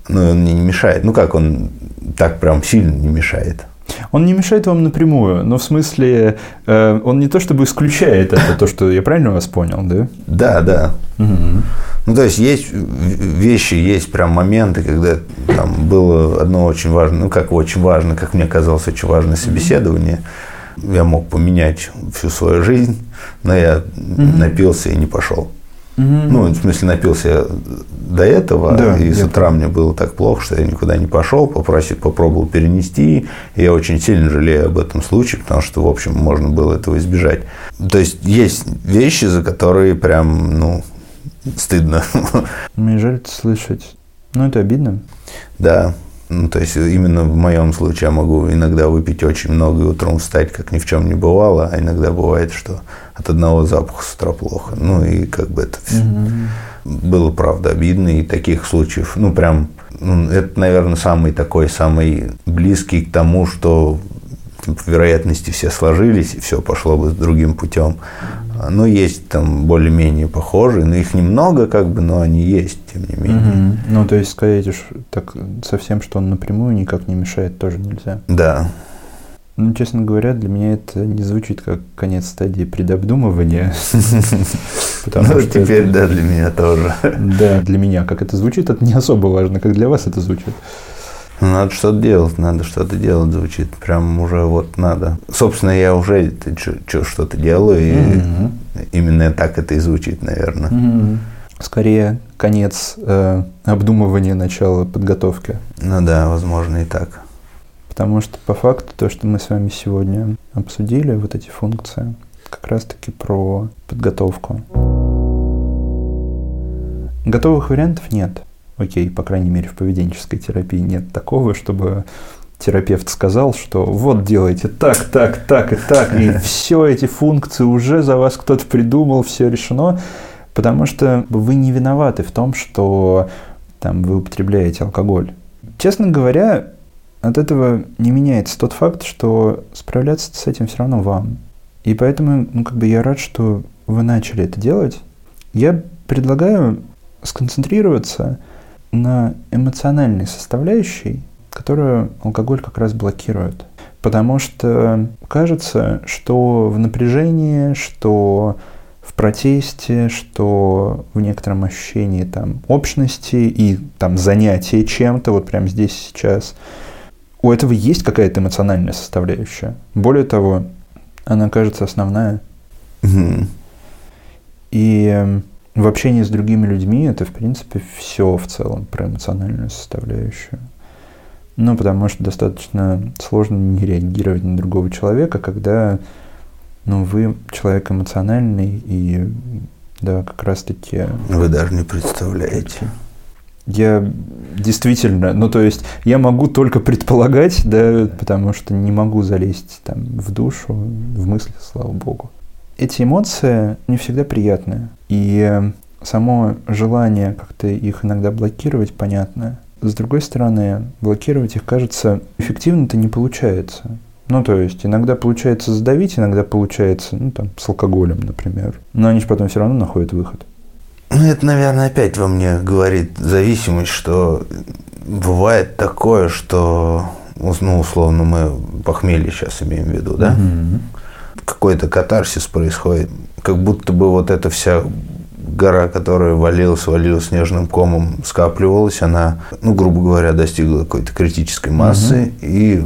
Speaker 2: ну, он мне не мешает. Ну как, он так прям сильно не мешает.
Speaker 3: Он не мешает вам напрямую, но в смысле, э, он не то чтобы исключает это, то, что я правильно вас понял, да?
Speaker 2: Да, да. Угу. Ну, то есть, есть вещи, есть прям моменты, когда там было одно очень важное, ну, как очень важно, как мне казалось, очень важное собеседование. Я мог поменять всю свою жизнь, но я угу. напился и не пошел. Ну, в смысле, напился я до этого, да, и с утра мне было так плохо, что я никуда не пошел, попросил, попробовал перенести, и я очень сильно жалею об этом случае, потому что, в общем, можно было этого избежать. То есть, есть вещи, за которые прям, ну, стыдно.
Speaker 3: Мне жаль это слышать. Ну, это обидно.
Speaker 2: Да. Ну, то есть, именно в моем случае я могу иногда выпить очень много и утром встать, как ни в чем не бывало, а иногда бывает, что от одного запаха с утра плохо. Ну, и как бы это все угу. было, правда, обидно. И таких случаев, ну, прям, ну, это, наверное, самый такой, самый близкий к тому, что по вероятности все сложились, и все пошло бы с другим путем. Но есть там более-менее похожие, но их немного, как бы, но они есть, тем не менее. Угу.
Speaker 3: Ну, то есть сказать уж так совсем, что он напрямую никак не мешает, тоже нельзя.
Speaker 2: Да.
Speaker 3: Ну, честно говоря, для меня это не звучит как конец стадии предобдумывания.
Speaker 2: Ну, теперь, да, для меня тоже.
Speaker 3: Да, для меня. Как это звучит, это не особо важно, как для вас это звучит.
Speaker 2: Надо что-то делать, надо что-то делать, звучит. Прям уже вот надо. Собственно, я уже что-то делаю, и mm-hmm. именно так это и звучит, наверное. Mm-hmm.
Speaker 3: Скорее, конец э, обдумывания начала подготовки.
Speaker 2: Ну да, возможно и так.
Speaker 3: Потому что по факту то, что мы с вами сегодня обсудили, вот эти функции, как раз-таки про подготовку. Готовых вариантов нет окей, по крайней мере, в поведенческой терапии нет такого, чтобы терапевт сказал, что вот делайте так, так, так и так, и все эти функции уже за вас кто-то придумал, все решено, потому что вы не виноваты в том, что там вы употребляете алкоголь. Честно говоря, от этого не меняется тот факт, что справляться с этим все равно вам. И поэтому, ну, как бы я рад, что вы начали это делать. Я предлагаю сконцентрироваться на эмоциональной составляющей, которую алкоголь как раз блокирует. Потому что кажется, что в напряжении, что в протесте, что в некотором ощущении там общности и там занятия чем-то, вот прямо здесь сейчас, у этого есть какая-то эмоциональная составляющая. Более того, она кажется основная.
Speaker 2: Мгм.
Speaker 3: И эм, в общении с другими людьми это, в принципе, все в целом про эмоциональную составляющую. Ну, потому что достаточно сложно не реагировать на другого человека, когда ну, вы человек эмоциональный и да, как раз-таки
Speaker 2: Вы даже не представляете.
Speaker 3: я действительно, ну то есть я могу только предполагать, да, потому что не могу залезть там в душу, в мысли, слава богу. Эти эмоции не всегда приятные. И э, само желание как-то их иногда блокировать понятно. С другой стороны, блокировать их, кажется, эффективно-то не получается. Ну, то есть, иногда получается задавить, иногда получается, ну, там, с алкоголем, например. Но они же потом все равно находят выход.
Speaker 2: Ну, это, наверное, опять во мне говорит зависимость, что бывает такое, что, ну, условно, мы похмелье сейчас имеем в виду, да? Какой-то катарсис происходит, как будто бы вот эта вся гора, которая валилась, валилась снежным комом, скапливалась, она, ну, грубо говоря, достигла какой-то критической массы и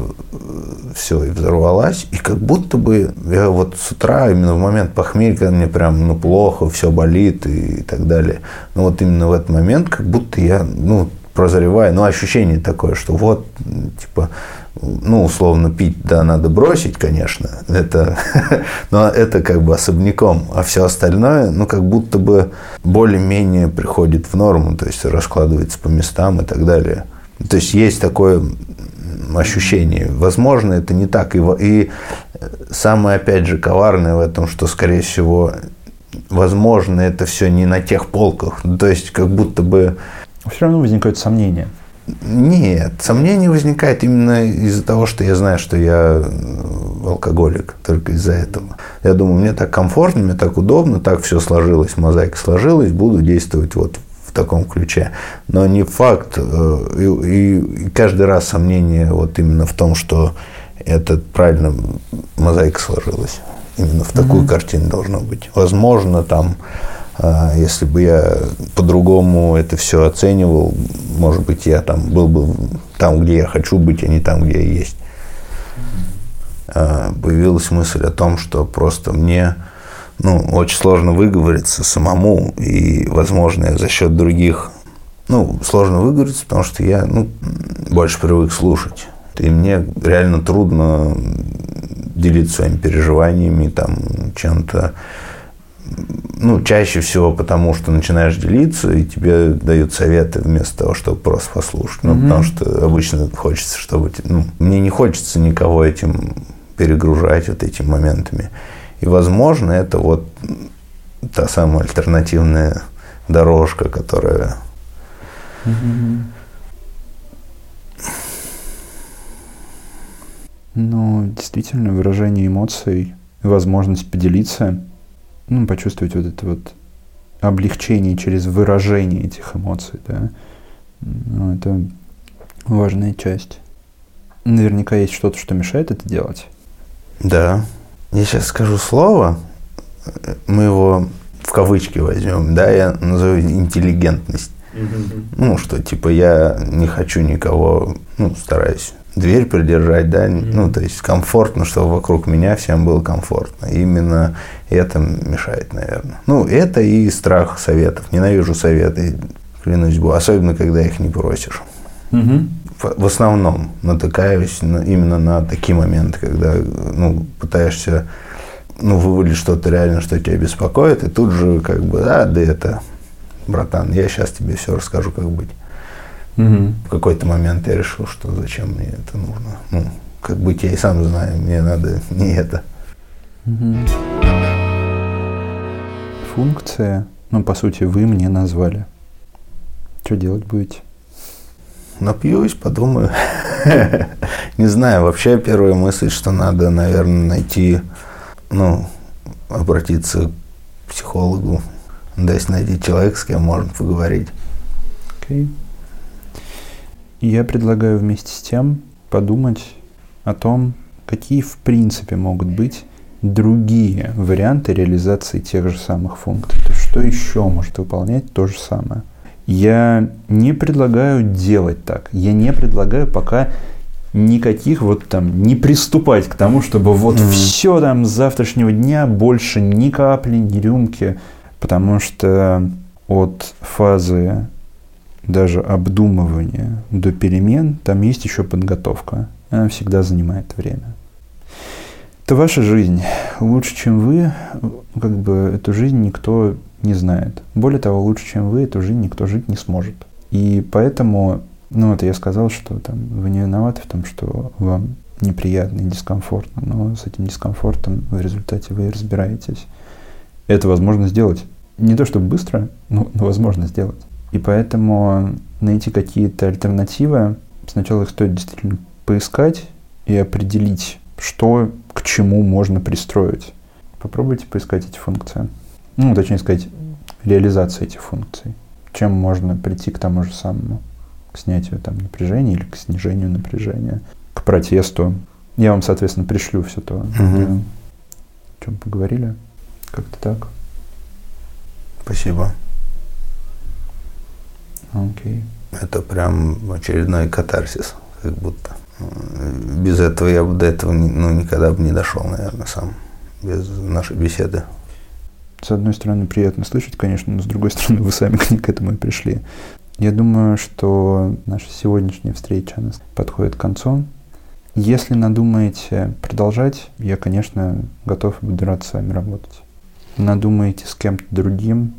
Speaker 2: все, и взорвалась. И как будто бы я вот с утра, именно в момент похмелья, когда мне прям, ну, плохо, все болит и, и так далее, но вот именно в этот момент, как будто я, ну, прозреваю, ну, ощущение такое, что вот, типа, ну, условно, пить, да, надо бросить, конечно, это, но это как бы особняком, а все остальное, ну, как будто бы более-менее приходит в норму, то есть раскладывается по местам и так далее. То есть есть такое ощущение. Возможно, это не так. И, и э, самое, опять же, коварное в этом, что, скорее всего, возможно, это все не на тех полках. То есть, как будто бы
Speaker 3: Все равно возникают сомнения.
Speaker 2: Нет, сомнений возникает именно из-за того, что я знаю, что я э, алкоголик, только из-за этого. Я думаю, мне так комфортно, мне так удобно, так все сложилось, мозаика сложилась, буду действовать вот в таком ключе. Но не факт, э, и, и- каждый раз сомнение вот именно в том, что это правильно мозаика сложилась. Именно в такую картину должно быть. Возможно, там Если бы я по-другому это все оценивал, может быть, я там был бы там, где я хочу быть, а не там, где я есть. А, Появилась мысль о том, что просто мне ну, очень сложно выговориться самому, и, возможно, за счет других, ну, сложно выговориться, потому что я, ну, больше привык слушать. И мне реально трудно делиться своими переживаниями, там, чем-то, ну, чаще всего потому, что начинаешь делиться, и тебе дают советы вместо того, чтобы просто послушать. Ну, потому что обычно хочется, чтобы... Ну, мне не хочется никого этим перегружать вот этими моментами. И, возможно, это вот та самая альтернативная дорожка, которая...
Speaker 3: Ну, действительно, выражение эмоций, возможность поделиться, ну, почувствовать вот это вот облегчение через выражение этих эмоций, да, ну, это важная часть. Наверняка есть что-то, что мешает это делать.
Speaker 2: Да. Я сейчас скажу слово, мы его в кавычки возьмем, да, я назову интеллигентность. Ну, что типа я не хочу никого, ну, стараюсь дверь придержать, да, ну, то есть комфортно, чтобы вокруг меня всем было комфортно. Именно это мешает, наверное. Ну, это и страх советов. Ненавижу советы, клянусь Богу, особенно когда их не просишь. В в основном натыкаюсь на- именно на такие моменты, когда ну, пытаешься ну, вывалить что-то реально, что тебя беспокоит, и тут же как бы, а, да это, братан, я сейчас тебе все расскажу, как быть. В какой-то момент я решил, что зачем мне это нужно. Ну, как быть, я и сам знаю, мне надо не это.
Speaker 3: Функция, ну, по сути, вы мне назвали. Что делать будете?
Speaker 2: Напьюсь, подумаю. Не знаю, вообще первая мысль, что надо, наверное, найти, ну, обратиться к психологу, то есть найти человека, с кем можно поговорить.
Speaker 3: Я предлагаю вместе с тем подумать о том, какие в принципе могут быть другие варианты реализации тех же самых функций. То есть что еще может выполнять то же самое. Я не предлагаю делать так. Я не предлагаю пока никаких вот там не приступать к тому, чтобы вот mm-hmm. все там с завтрашнего дня больше ни капли, ни рюмки, потому что от фазы даже обдумывания до перемен там есть еще подготовка. Она всегда занимает время. Это ваша жизнь. Лучше, чем вы, как бы эту жизнь никто не знает. Более того, лучше, чем вы, эту жизнь никто жить не сможет. И поэтому, ну, это я сказал, что там вы не виноваты в том, что вам неприятно и дискомфортно, но с этим дискомфортом в результате вы разбираетесь. Это возможно сделать. Не то, чтобы быстро, но, но возможно сделать. И поэтому найти какие-то альтернативы, сначала их стоит действительно поискать и определить, что к чему можно пристроить. Попробуйте поискать эти функции ну, точнее сказать, реализация этих функций. Чем можно прийти к тому же самому, к снятию там напряжения или к снижению напряжения, к протесту. Я вам, соответственно, пришлю все то, угу. о чем поговорили. Как-то так.
Speaker 2: Спасибо.
Speaker 3: Окей.
Speaker 2: Это прям очередной катарсис, как будто. Без этого я бы до этого ну, никогда бы не дошел, наверное, сам. Без нашей беседы.
Speaker 3: С одной стороны, приятно слышать, конечно, но с другой стороны, вы сами к этому и пришли. Я думаю, что наша сегодняшняя встреча она подходит к концу. Если надумаете продолжать, я, конечно, готов буду рад с вами работать. Надумаете с кем-то другим,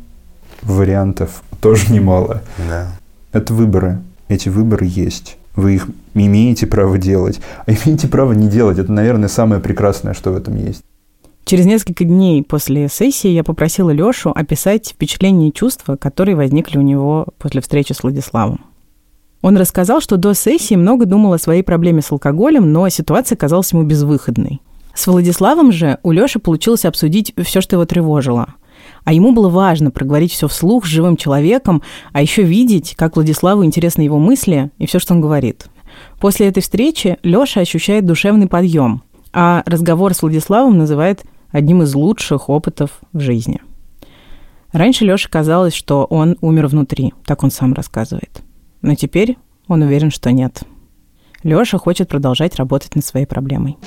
Speaker 3: вариантов тоже немало.
Speaker 2: Да.
Speaker 3: Это выборы. Эти выборы есть. Вы их имеете право делать, а имеете право не делать. Это, наверное, самое прекрасное, что в этом есть.
Speaker 1: Через несколько дней после сессии я попросила Лёшу описать впечатления и чувства, которые возникли у него после встречи с Владиславом. Он рассказал, что до сессии много думал о своей проблеме с алкоголем, но ситуация казалась ему безвыходной. С Владиславом же у Лёши получилось обсудить все, что его тревожило. А ему было важно проговорить все вслух с живым человеком, а еще видеть, как Владиславу интересны его мысли и все, что он говорит. После этой встречи Лёша ощущает душевный подъем, а разговор с Владиславом называет одним из лучших опытов в жизни. Раньше Лёше казалось, что он умер внутри, так он сам рассказывает. Но теперь он уверен, что нет. Лёша хочет продолжать работать над своей проблемой.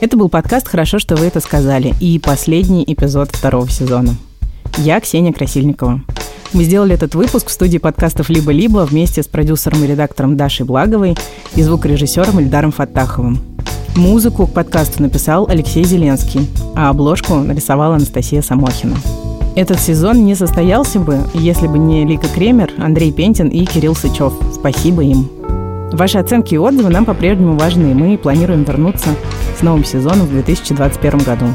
Speaker 1: Это был подкаст «Хорошо, что вы это сказали» и последний эпизод второго сезона. Я Ксения Красильникова. Мы сделали этот выпуск в студии подкастов «Либо-либо» вместе с продюсером и редактором Дашей Благовой и звукорежиссером Эльдаром Фаттаховым. Музыку к подкасту написал Алексей Зеленский, а обложку нарисовала Анастасия Самохина. Этот сезон не состоялся бы, если бы не Лика Кремер, Андрей Пентин и Кирилл Сычев. Спасибо им. Ваши оценки и отзывы нам по-прежнему важны, и мы планируем вернуться с новым сезоном в 2021 году.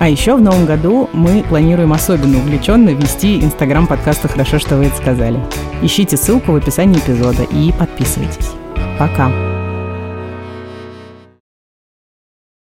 Speaker 1: А еще в новом году мы планируем особенно увлеченно вести инстаграм подкаста «Хорошо, что вы это сказали». Ищите ссылку в описании эпизода и подписывайтесь. Пока!